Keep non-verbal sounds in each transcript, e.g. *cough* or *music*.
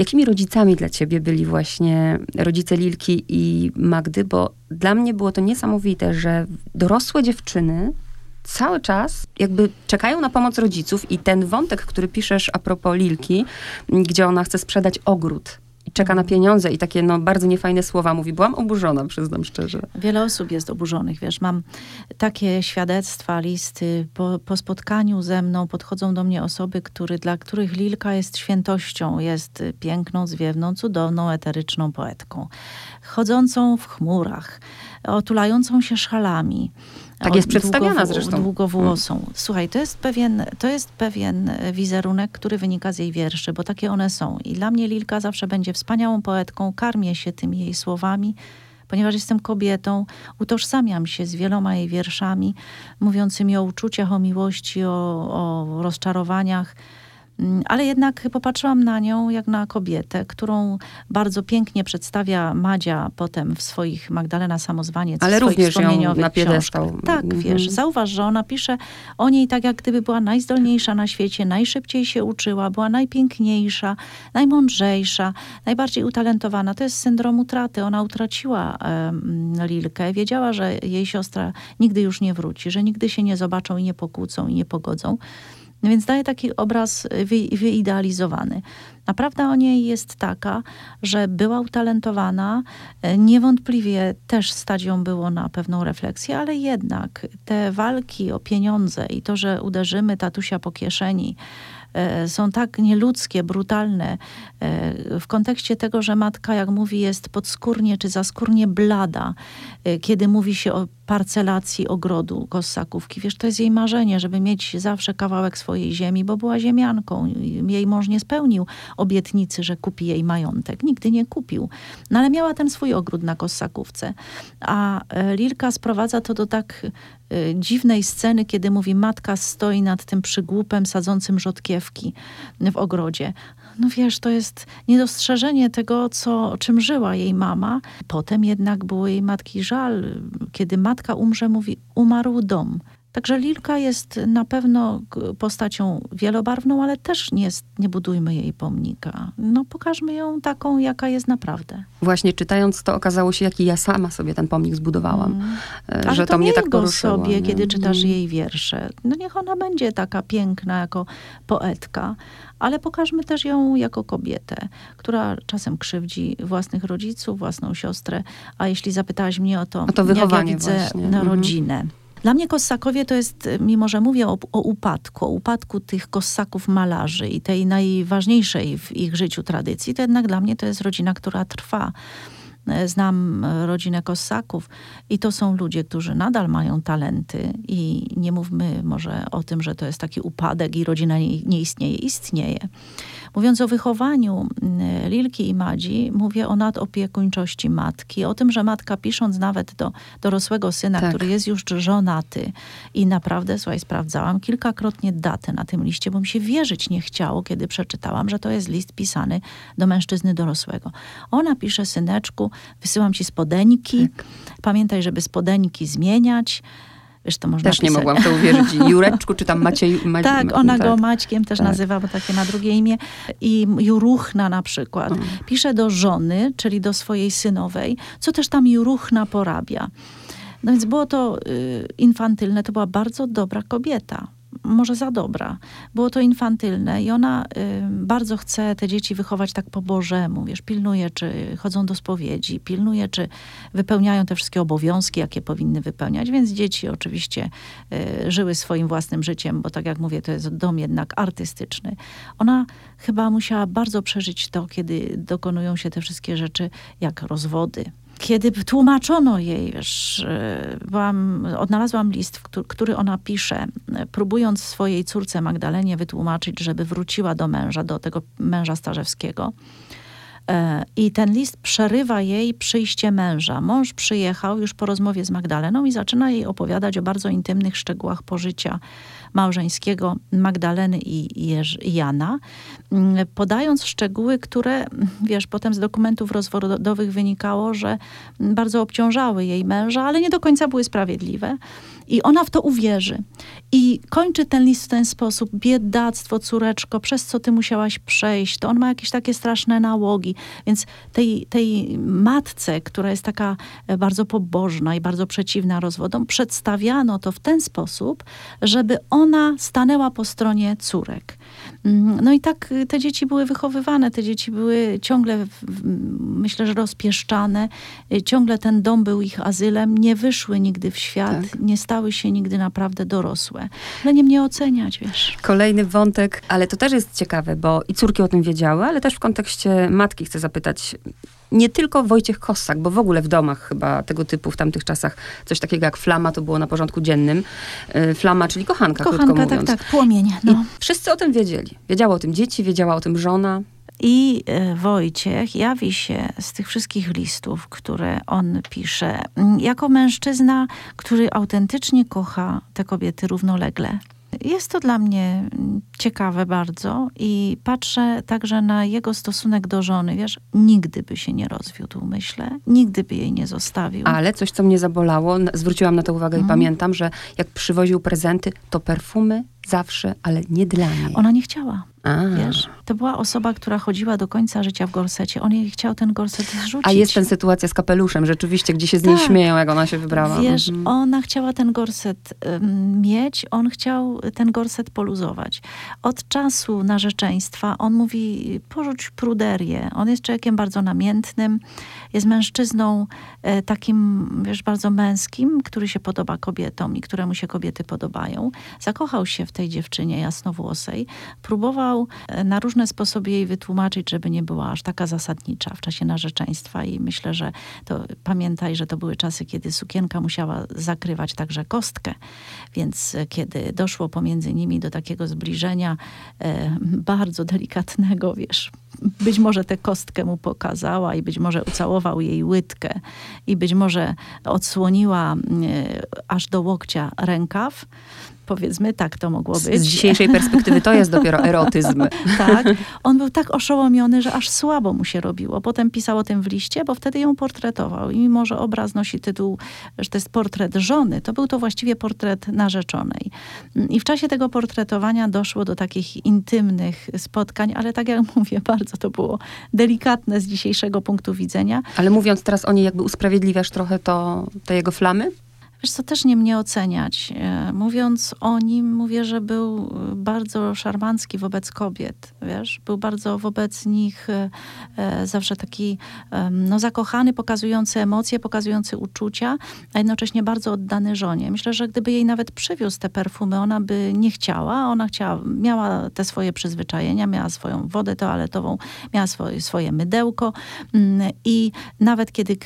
Jakimi rodzicami dla ciebie byli właśnie rodzice Lilki i Magdy? Bo dla mnie było to niesamowite, że dorosłe dziewczyny cały czas jakby czekają na pomoc rodziców i ten wątek, który piszesz a propos Lilki, gdzie ona chce sprzedać ogród czeka na pieniądze i takie no, bardzo niefajne słowa mówi. Byłam oburzona, przyznam szczerze. Wiele osób jest oburzonych, wiesz, mam takie świadectwa, listy. Po, po spotkaniu ze mną podchodzą do mnie osoby, który, dla których Lilka jest świętością, jest piękną, zwiewną, cudowną, eteryczną poetką. Chodzącą w chmurach, otulającą się szalami. Tak jest przedstawiana zresztą. Długowłosą. Słuchaj, to jest, pewien, to jest pewien wizerunek, który wynika z jej wierszy, bo takie one są. I dla mnie Lilka zawsze będzie wspaniałą poetką, karmię się tymi jej słowami, ponieważ jestem kobietą, utożsamiam się z wieloma jej wierszami, mówiącymi o uczuciach, o miłości, o, o rozczarowaniach, ale jednak popatrzyłam na nią jak na kobietę, którą bardzo pięknie przedstawia Madzia potem w swoich Magdalena Samozwaniec, ale w swoich również wspomnieniowych na książkach. Tak, mm -hmm. wiesz, zauważ, że ona pisze o niej tak, jak gdyby była najzdolniejsza na świecie, najszybciej się uczyła, była najpiękniejsza, najmądrzejsza, najbardziej utalentowana. To jest syndrom utraty. Ona utraciła um, Lilkę. Wiedziała, że jej siostra nigdy już nie wróci, że nigdy się nie zobaczą i nie pokłócą i nie pogodzą. No więc daje taki obraz wy, wyidealizowany. Naprawdę o niej jest taka, że była utalentowana, niewątpliwie też stać ją było na pewną refleksję, ale jednak te walki o pieniądze i to, że uderzymy tatusia po kieszeni, są tak nieludzkie, brutalne e, w kontekście tego, że matka, jak mówi, jest podskórnie czy zaskórnie blada, e, kiedy mówi się o parcelacji ogrodu Kossakówki. Wiesz, to jest jej marzenie, żeby mieć zawsze kawałek swojej ziemi, bo była ziemianką. Jej mąż nie spełnił obietnicy, że kupi jej majątek. Nigdy nie kupił. No ale miała ten swój ogród na Kossakówce. A Lilka sprowadza to do tak dziwnej sceny, kiedy mówi, matka stoi nad tym przygłupem sadzącym rzodkiewki w ogrodzie. No wiesz, to jest niedostrzeżenie tego, co, czym żyła jej mama. Potem jednak było jej matki żal. Kiedy matka umrze, mówi, umarł dom. Także Lilka jest na pewno postacią wielobarwną, ale też nie, jest, nie budujmy jej pomnika. No pokażmy ją taką, jaka jest naprawdę. Właśnie czytając to okazało się, jaki ja sama sobie ten pomnik zbudowałam. Mm. Że to, to mnie tak poruszyło. sobie, nie? kiedy czytasz mm. jej wiersze. No niech ona będzie taka piękna jako poetka, ale pokażmy też ją jako kobietę, która czasem krzywdzi własnych rodziców, własną siostrę. A jeśli zapytałaś mnie o to, o to jak ja widzę właśnie. Mhm. rodzinę, dla mnie Kossakowie to jest, mimo że mówię o, o, upadku, o upadku tych Kossaków malarzy i tej najważniejszej w ich życiu tradycji, to jednak dla mnie to jest rodzina, która trwa. Znam rodzinę Kossaków i to są ludzie, którzy nadal mają talenty i nie mówmy może o tym, że to jest taki upadek i rodzina nie istnieje. Istnieje. Mówiąc o wychowaniu Lilki i Madzi, mówię o nadopiekuńczości matki, o tym, że matka pisząc nawet do dorosłego syna, tak. który jest już żonaty i naprawdę, słuchaj, sprawdzałam kilkakrotnie datę na tym liście, bo mi się wierzyć nie chciało, kiedy przeczytałam, że to jest list pisany do mężczyzny dorosłego. Ona pisze, syneczku, wysyłam ci spodeniki, tak. pamiętaj, żeby spodeniki zmieniać, Wiesz, to można też nie mogłam to uwierzyć. *laughs* Jureczku, czy tam Maciej... Ma, tak, ona tak. go Maćkiem też tak. nazywa, bo takie ma drugie imię. I Juruchna na przykład. Mm. Pisze do żony, czyli do swojej synowej, co też tam Juruchna porabia. No więc było to y, infantylne, to była bardzo dobra kobieta może za dobra. Było to infantylne i ona y, bardzo chce te dzieci wychować tak po Bożemu. Wiesz, pilnuje, czy chodzą do spowiedzi, pilnuje, czy wypełniają te wszystkie obowiązki, jakie powinny wypełniać. Więc dzieci oczywiście y, żyły swoim własnym życiem, bo tak jak mówię, to jest dom jednak artystyczny. Ona chyba musiała bardzo przeżyć to, kiedy dokonują się te wszystkie rzeczy, jak rozwody, kiedy tłumaczono jej, wiesz, byłam, odnalazłam list, który ona pisze, próbując swojej córce Magdalenie wytłumaczyć, żeby wróciła do męża, do tego męża Starzewskiego. E, I ten list przerywa jej przyjście męża. Mąż przyjechał już po rozmowie z Magdaleną i zaczyna jej opowiadać o bardzo intymnych szczegółach pożycia małżeńskiego Magdaleny i, Jana, mm, podając szczegóły, które, wiesz, potem z dokumentów rozwodowych wynikało, że bardzo obciążały jej męża, ale nie do końca były sprawiedliwe. I ona w to uwierzy. I kończy ten list w ten sposób. Biedactwo, córeczko, przez co ty musiałaś przejść. To on ma jakieś takie straszne nałogi. Więc tej, tej matce, która jest taka e, bardzo pobożna i bardzo przeciwna rozwodom, przedstawiano to w ten sposób, żeby ona stanęła po stronie córek. Mm, no i tak y, te dzieci były wychowywane, te dzieci były ciągle, myślę, że rozpieszczane. Y, ciągle ten dom był ich azylem, nie wyszły nigdy w świat, tak. nie stały się nigdy naprawdę dorosłe. Ale nie mnie oceniać, wiesz. Kolejny wątek, ale to też jest ciekawe, bo i córki o tym wiedziały, ale też w kontekście matki chcę zapytać, nie tylko Wojciech Kossak, bo w ogóle w domach chyba tego typu w tamtych czasach coś takiego jak flama to było na porządku dziennym. Y, flama, czyli kochanka, kochanka krótko tak, mówiąc. tak, płomień. No. I wszyscy o tym wiedzieli. Wiedziało o tym dzieci, wiedziała o tym żona. I e, Wojciech jawi się z tych wszystkich listów, które on pisze, jako mężczyzna, który autentycznie kocha te kobiety równolegle. Jest to dla mnie ciekawe bardzo i patrzę także na jego stosunek do żony. Wiesz, nigdy by się nie rozwiódł, myślę. Nigdy by jej nie zostawił. Ale coś, co mnie zabolało, zwróciłam na to uwagę mm. i mhm. pamiętam, że jak przywoził prezenty, to perfumy zawsze, ale nie dla niej. Ona nie chciała. A. Wiesz, to była osoba, która chodziła do końca życia w gorsecie. On jej chciał ten gorset zrzucić. A jest ten sytuacja z kapeluszem, rzeczywiście, gdzie się z niej tak. śmieją, jak ona się wybrała. Wiesz, mhm. ona chciała ten gorset um, mieć, on chciał ten gorset poluzować. Od czasu narzeczeństwa on mówi, porzuć pruderię. On jest człowiekiem bardzo namiętnym, jest mężczyzną e, takim, wiesz, bardzo męskim, który się podoba kobietom i któremu się kobiety podobają. Zakochał się w tej dziewczynie jasnowłosej. Próbował e, na różne sposoby jej wytłumaczyć, żeby nie była aż taka zasadnicza w czasie narzeczeństwa. I myślę, że to pamiętaj, że to były czasy, kiedy sukienka musiała zakrywać także kostkę, więc e, kiedy doszło pomiędzy nimi do takiego zbliżenia e, bardzo delikatnego, wiesz, być może tę kostkę mu pokazała i być może ucałował jej łydkę i być może odsłoniła e, aż do łokcia rękaw, powiedzmy, tak to mogło być. Z dzisiejszej perspektywy to jest dopiero *laughs* erotyzm. tak. On był tak oszołomiony, że aż słabo mu się robiło. Potem pisał o tym w liście, bo wtedy ją portretował. I mimo, że obraz nosi tytuł, że to jest portret żony, to był to właściwie portret narzeczonej. I w czasie tego portretowania doszło do takich intymnych spotkań, ale tak jak *laughs* mówię, bardzo to było delikatne z dzisiejszego punktu widzenia. Ale mówiąc teraz o niej, jakby usprawiedliwiasz trochę to, te jego flamy? Wiesz co, też nie mnie oceniać. E, mówiąc o nim, mówię, że był bardzo szarmancki wobec kobiet, wiesz. Był bardzo wobec nich e, e, zawsze taki no, zakochany, pokazujący emocje, pokazujący uczucia, a jednocześnie bardzo oddany żonie. Myślę, że gdyby jej nawet przywiózł te perfumy, ona by nie chciała. Ona chciała, miała te swoje przyzwyczajenia, miała swoją wodę toaletową, miała swoje, swoje mydełko mm, i nawet kiedy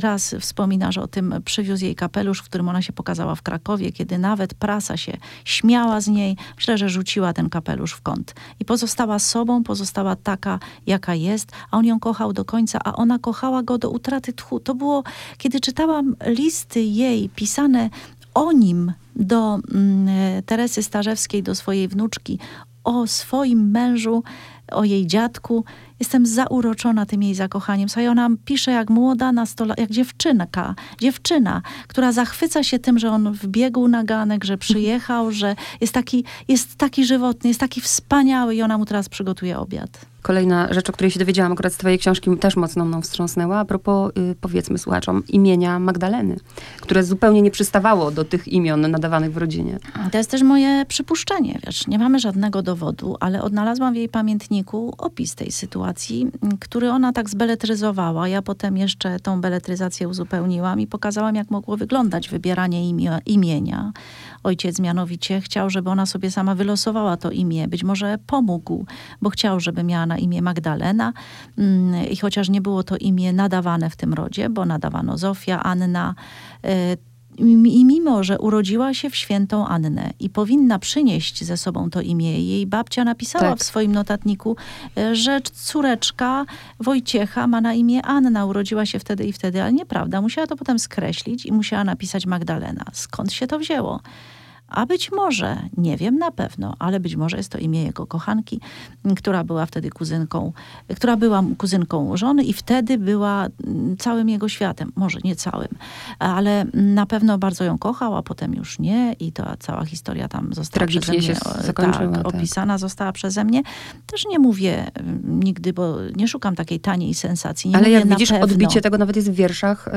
raz wspomina, że o tym przywiózł jej kapelusz, w którym ona się pokazała w Krakowie, kiedy nawet prasa się śmiała z niej, myślę, że rzuciła ten kapelusz w kąt. I pozostała sobą, pozostała taka, jaka jest, a on ją kochał do końca, a ona kochała go do utraty tchu. To było, kiedy czytałam listy jej pisane o nim do mm, Teresy Starzewskiej, do swojej wnuczki, o swoim mężu, o jej dziadku. Jestem zauroczona tym jej zakochaniem. Słuchaj, ona pisze jak młoda nastola, jak dziewczynka, dziewczyna, która zachwyca się tym, że on wbiegł na ganek, że przyjechał, że jest taki, jest taki żywotny, jest taki wspaniały i ona mu teraz przygotuje obiad. Kolejna rzecz, o której się dowiedziałam akurat z twojej książki, też mocno mną wstrząsnęła, a propos, y, powiedzmy słuchaczom, imienia Magdaleny, które zupełnie nie przystawało do tych imion nadawanych w rodzinie. To jest też moje przypuszczenie, wiesz, nie mamy żadnego dowodu, ale odnalazłam w jej pamiętniku opis tej sytuacji, który ona tak zbeletryzowała. Ja potem jeszcze tą beletryzację uzupełniłam i pokazałam, jak mogło wyglądać wybieranie imię, imienia. Ojciec mianowicie chciał, żeby ona sobie sama wylosowała to imię. Być może pomógł, bo chciał, żeby miała na imię Magdalena. Mm, I chociaż nie było to imię nadawane w tym rodzie, bo nadawano Zofia, Anna, y, i mimo, że urodziła się w świętą Annę i powinna przynieść ze sobą to imię, jej babcia napisała tak. w swoim notatniku, y, że córeczka Wojciecha ma na imię Anna, urodziła się wtedy i wtedy, ale nieprawda. Musiała to potem skreślić i musiała napisać Magdalena. Skąd się to wzięło? A być może, nie wiem na pewno, ale być może jest to imię jego kochanki, która była wtedy kuzynką, która była kuzynką żony i wtedy była mm, całym jego światem. Może nie całym, ale na pewno bardzo ją kochał, a potem już nie i ta cała historia tam została Tragicznie przeze mnie się tak, tak. opisana została przeze mnie. Też nie mówię mm, nigdy, bo nie szukam takiej taniej sensacji. Nie Ale jak widzisz, pewno. odbicie tego nawet jest w wierszach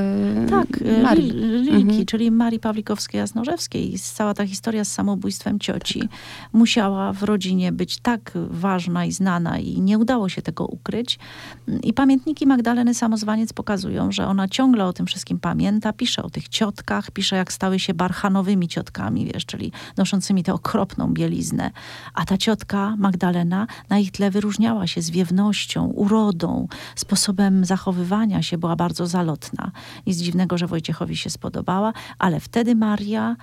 yy, Tak, Marii. Lil, Lilki, Mhm. czyli Marii Pawlikowskiej-Jasnorzewskiej. I Cała ta historia z samobójstwem cioci musiała w rodzinie być tak ważna i znana i nie udało się tego ukryć. I pamiętniki Magdaleny Samozwaniec pokazują, że ona ciągle o tym wszystkim pamięta, pisze o tych ciotkach, pisze jak stały się barchanowymi ciotkami, wiesz, czyli noszącymi tę okropną bieliznę. A ta ciotka Magdalena na ich tle wyróżniała się zwiewnością, urodą, sposobem zachowywania się, była bardzo zalotna. Nic dziwnego, że Wojciechowi się spodobała, ale wtedy Maria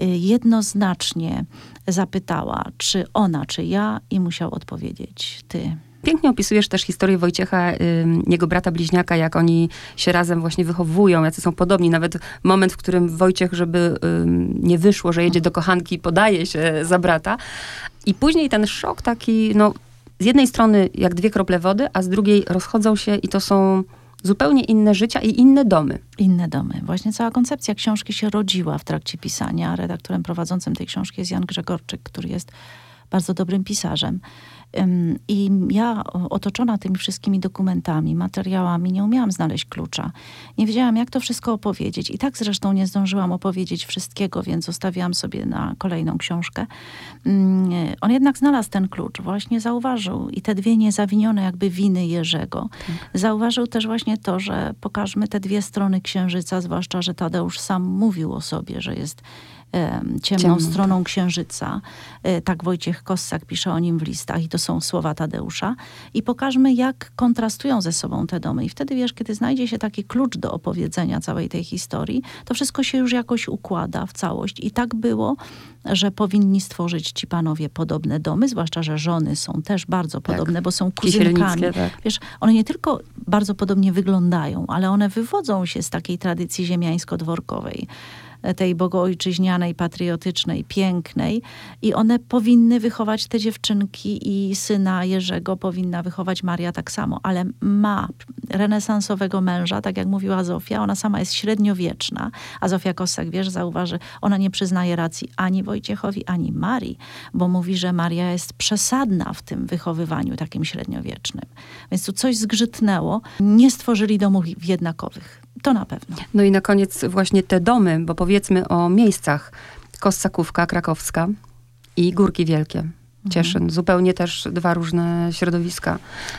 jednoznacznie zapytała, czy ona, czy ja, i musiał odpowiedzieć ty. Pięknie opisujesz też historię Wojciecha, jego brata bliźniaka, jak oni się razem właśnie wychowują, jacy są podobni. Nawet moment, w którym Wojciech, żeby nie wyszło, że jedzie do kochanki, podaje się za brata. I później ten szok taki, no z jednej strony jak dwie krople wody, a z drugiej rozchodzą się i to są zupełnie inne życia i inne domy. Inne domy. Właśnie cała koncepcja książki się rodziła w trakcie pisania. Redaktorem prowadzącym tej książki jest Jan Grzegorczyk, który jest bardzo dobrym pisarzem. I ja otoczona tymi wszystkimi dokumentami, materiałami, nie umiałam znaleźć klucza. Nie wiedziałam, jak to wszystko opowiedzieć. I tak zresztą nie zdążyłam opowiedzieć wszystkiego, więc zostawiłam sobie na kolejną książkę. Ym, On jednak znalazł ten klucz, właśnie zauważył i te dwie niezawinione jakby winy Jerzego. Zauważył też właśnie to, że pokażmy te dwie strony księżyca, zwłaszcza, że Tadeusz sam mówił o sobie, że jest ciemną Ciemną, stroną księżyca. E, Tak Wojciech Kossak pisze o nim w listach i to są słowa Tadeusza. I pokażmy, jak kontrastują ze sobą te domy. I wtedy, wiesz, kiedy znajdzie się taki klucz do opowiedzenia całej tej historii, to wszystko się już jakoś układa w całość. I tak było, że powinni stworzyć ci panowie podobne domy, zwłaszcza, że żony są też bardzo podobne, bo są kuzynkami. Tak. Wiesz, one nie tylko bardzo podobnie wyglądają, ale one wywodzą się z takiej tradycji ziemiańsko-dworkowej, tej bogoojczyźnianej, patriotycznej, pięknej i one powinny wychować te dziewczynki i syna Jerzego powinna wychować Maria tak samo, ale ma renesansowego męża, tak jak mówiła Zofia, ona sama jest średniowieczna, a Zofia Kossak, wiesz, zauważy, ona nie przyznaje racji ani Wojciechowi, ani Marii, bo mówi, że Maria jest przesadna w tym wychowywaniu takim średniowiecznym. Więc tu coś zgrzytnęło. Nie stworzyli domów jednakowych. To na pewno. No i na koniec właśnie te domy, bo powiedzmy o miejscach. Kossakówka krakowska i Górki Wielkie. Cieszyn. Zupełnie też dwa różne środowiska,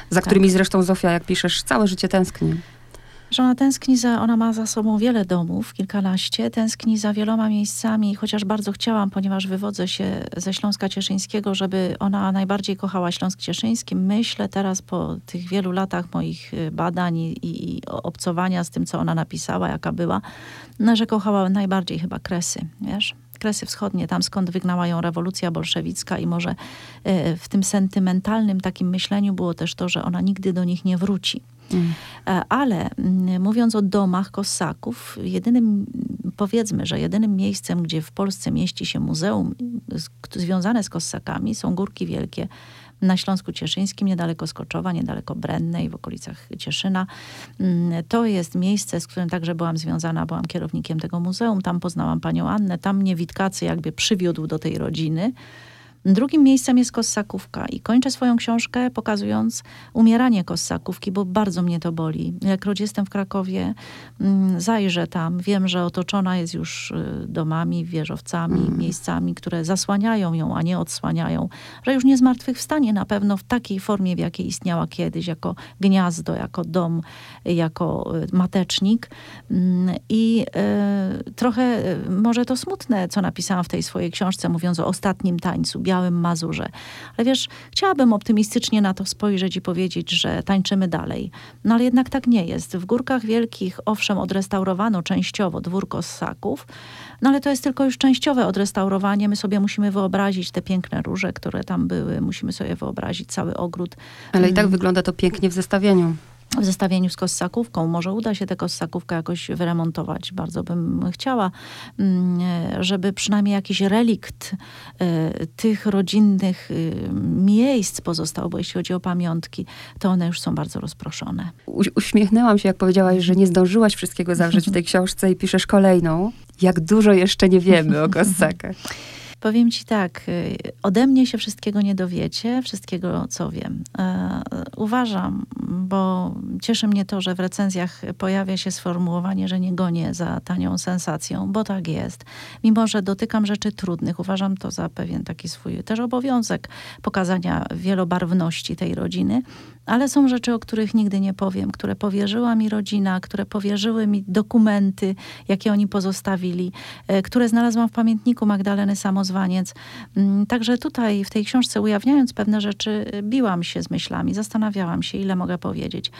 za którymi zresztą Zofia, jak piszesz, całe życie tęskni. Że ona tęskni za, ona ma za sobą wiele domów, kilkanaście, tęskni za wieloma miejscami, chociaż bardzo chciałam, ponieważ wywodzę się ze Śląska Cieszyńskiego, żeby ona najbardziej kochała Śląsk Cieszyński. Myślę teraz po tych wielu latach moich y, badań i, i obcowania z tym, co ona napisała, jaka była, no, że kochała najbardziej chyba Kresy, wiesz? Kresy Wschodnie, tam skąd wygnała ją rewolucja bolszewicka i może y, w tym sentymentalnym takim myśleniu było też to, że ona nigdy do nich nie wróci. Mm. E, Ale mm, mówiąc o domach Kossaków, jedynym, powiedzmy, że jedynym miejscem, gdzie w Polsce mieści się muzeum związane z Kossakami są Górki Wielkie na Śląsku Cieszyńskim, niedaleko Skoczowa, niedaleko Brennej, w okolicach Cieszyna. Mm, To jest miejsce, z którym także byłam związana, byłam kierownikiem tego muzeum. Tam poznałam panią Annę, tam mnie Witkacy jakby przywiódł do tej rodziny. Drugim miejscem jest Kossakówka i kończę swoją książkę pokazując umieranie Kossakówki, bo bardzo mnie to boli. Ilekroć jestem w Krakowie, mm, zajrzę tam, wiem, że otoczona jest już y, domami, wieżowcami, miejscami, które zasłaniają ją, a nie odsłaniają, że już nie zmartwychwstanie na pewno w takiej formie, w jakiej istniała kiedyś, jako gniazdo, jako dom, jako y, matecznik. Mm, I y, trochę y, może to smutne, co napisałam w tej swojej książce, mówiąc o ostatnim tańcu, Białym Mazurze. Ale wiesz, chciałabym optymistycznie na to spojrzeć i powiedzieć, że tańczymy dalej. No ale jednak tak nie jest. W Górkach Wielkich, owszem, odrestaurowano częściowo dwór Kossaków, no ale to jest tylko już częściowe odrestaurowanie. My sobie musimy wyobrazić te piękne róże, które tam były. Musimy sobie wyobrazić cały ogród. Ale i tak wygląda to pięknie w zestawieniu. W zestawieniu z kossakówką. Może uda się tę kossakówkę jakoś wyremontować. Bardzo bym chciała, mm, żeby przynajmniej jakiś relikt e, tych rodzinnych e, miejsc pozostał, bo jeśli chodzi o pamiątki, to one już są bardzo rozproszone. uśmiechnęłam się, jak powiedziałaś, że nie zdążyłaś wszystkiego zawrzeć w tej *laughs* książce i piszesz kolejną. Jak dużo jeszcze nie wiemy o *laughs* kossakach. Powiem ci tak, y, ode mnie się wszystkiego nie dowiecie, wszystkiego co wiem. E, uważam, bo cieszy mnie to, że w recenzjach pojawia się sformułowanie, że nie gonię za tanią sensacją, bo tak jest. Mimo, że dotykam rzeczy trudnych, uważam to za pewien taki swój też obowiązek pokazania wielobarwności tej rodziny, ale są rzeczy, o których nigdy nie powiem, które powierzyła mi rodzina, które powierzyły mi dokumenty, jakie oni pozostawili, e, które znalazłam w pamiętniku Magdaleny Samozwaniec. Mm, także tutaj w tej książce ujawniając pewne rzeczy, biłam się z myślami, zastanawiałam się, ile mogę powiedzieć.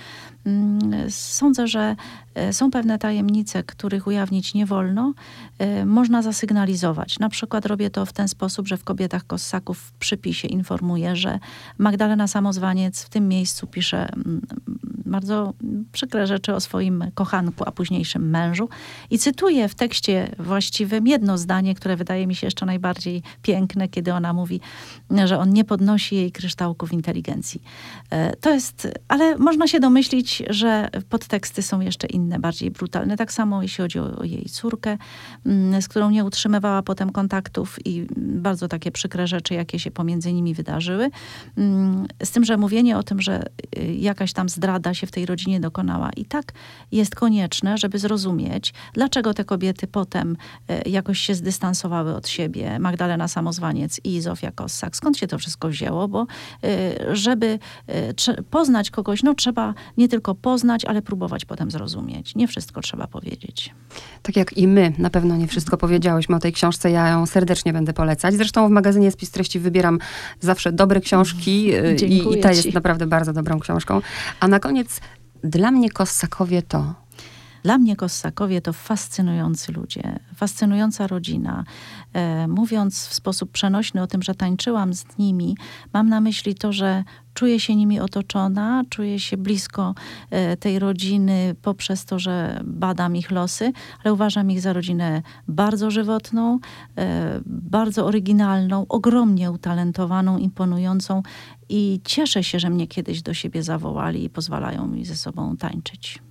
Mm, sądzę, że e, są pewne tajemnice, których ujawnić nie wolno. E, można zasygnalizować. Na przykład robię to w ten sposób, że w Kobietach Kossaków w przypisie informuję, że Magdalena Samozwaniec w tym miejscu pisze mm, bardzo przykre rzeczy o swoim kochanku, a późniejszym mężu. I cytuję w tekście właściwym jedno zdanie, które wydaje mi się jeszcze najbardziej piękne, kiedy ona mówi, że on nie podnosi jej kryształków inteligencji. E, to jest, ale można się domyślić, że podteksty są jeszcze inne, bardziej brutalne. Tak samo jeśli chodzi o, jej córkę, mm, z którą nie utrzymywała potem kontaktów i bardzo takie przykre rzeczy, jakie się pomiędzy nimi wydarzyły. Mm, z tym, że mówienie o tym, że y, jakaś tam zdrada się w tej rodzinie dokonała i tak jest konieczne, żeby zrozumieć, dlaczego te kobiety potem y, jakoś się zdystansowały od siebie. Magdalena Samozwaniec i Zofia Kossak. Skąd się to wszystko wzięło? Bo y, żeby poznać kogoś, no trzeba nie tylko poznać, ale próbować potem zrozumieć. Nie wszystko trzeba powiedzieć. Tak jak i my, na pewno nie wszystko powiedziałyśmy o tej książce. Ja ją serdecznie będę polecać. Zresztą w magazynie Spis Treści wybieram zawsze dobre książki i, i ta jest naprawdę bardzo dobrą książką. A na koniec, dla mnie Kossakowie to dla mnie Kossakowie to fascynujący ludzie, fascynująca rodzina. E, mówiąc w sposób przenośny o tym, że tańczyłam z nimi, mam na myśli to, że czuję się nimi otoczona, czuję się blisko e, tej rodziny poprzez to, że badam ich losy, ale uważam ich za rodzinę bardzo żywotną, e, bardzo oryginalną, ogromnie utalentowaną, imponującą i cieszę się, że mnie kiedyś do siebie zawołali i pozwalają mi ze sobą tańczyć.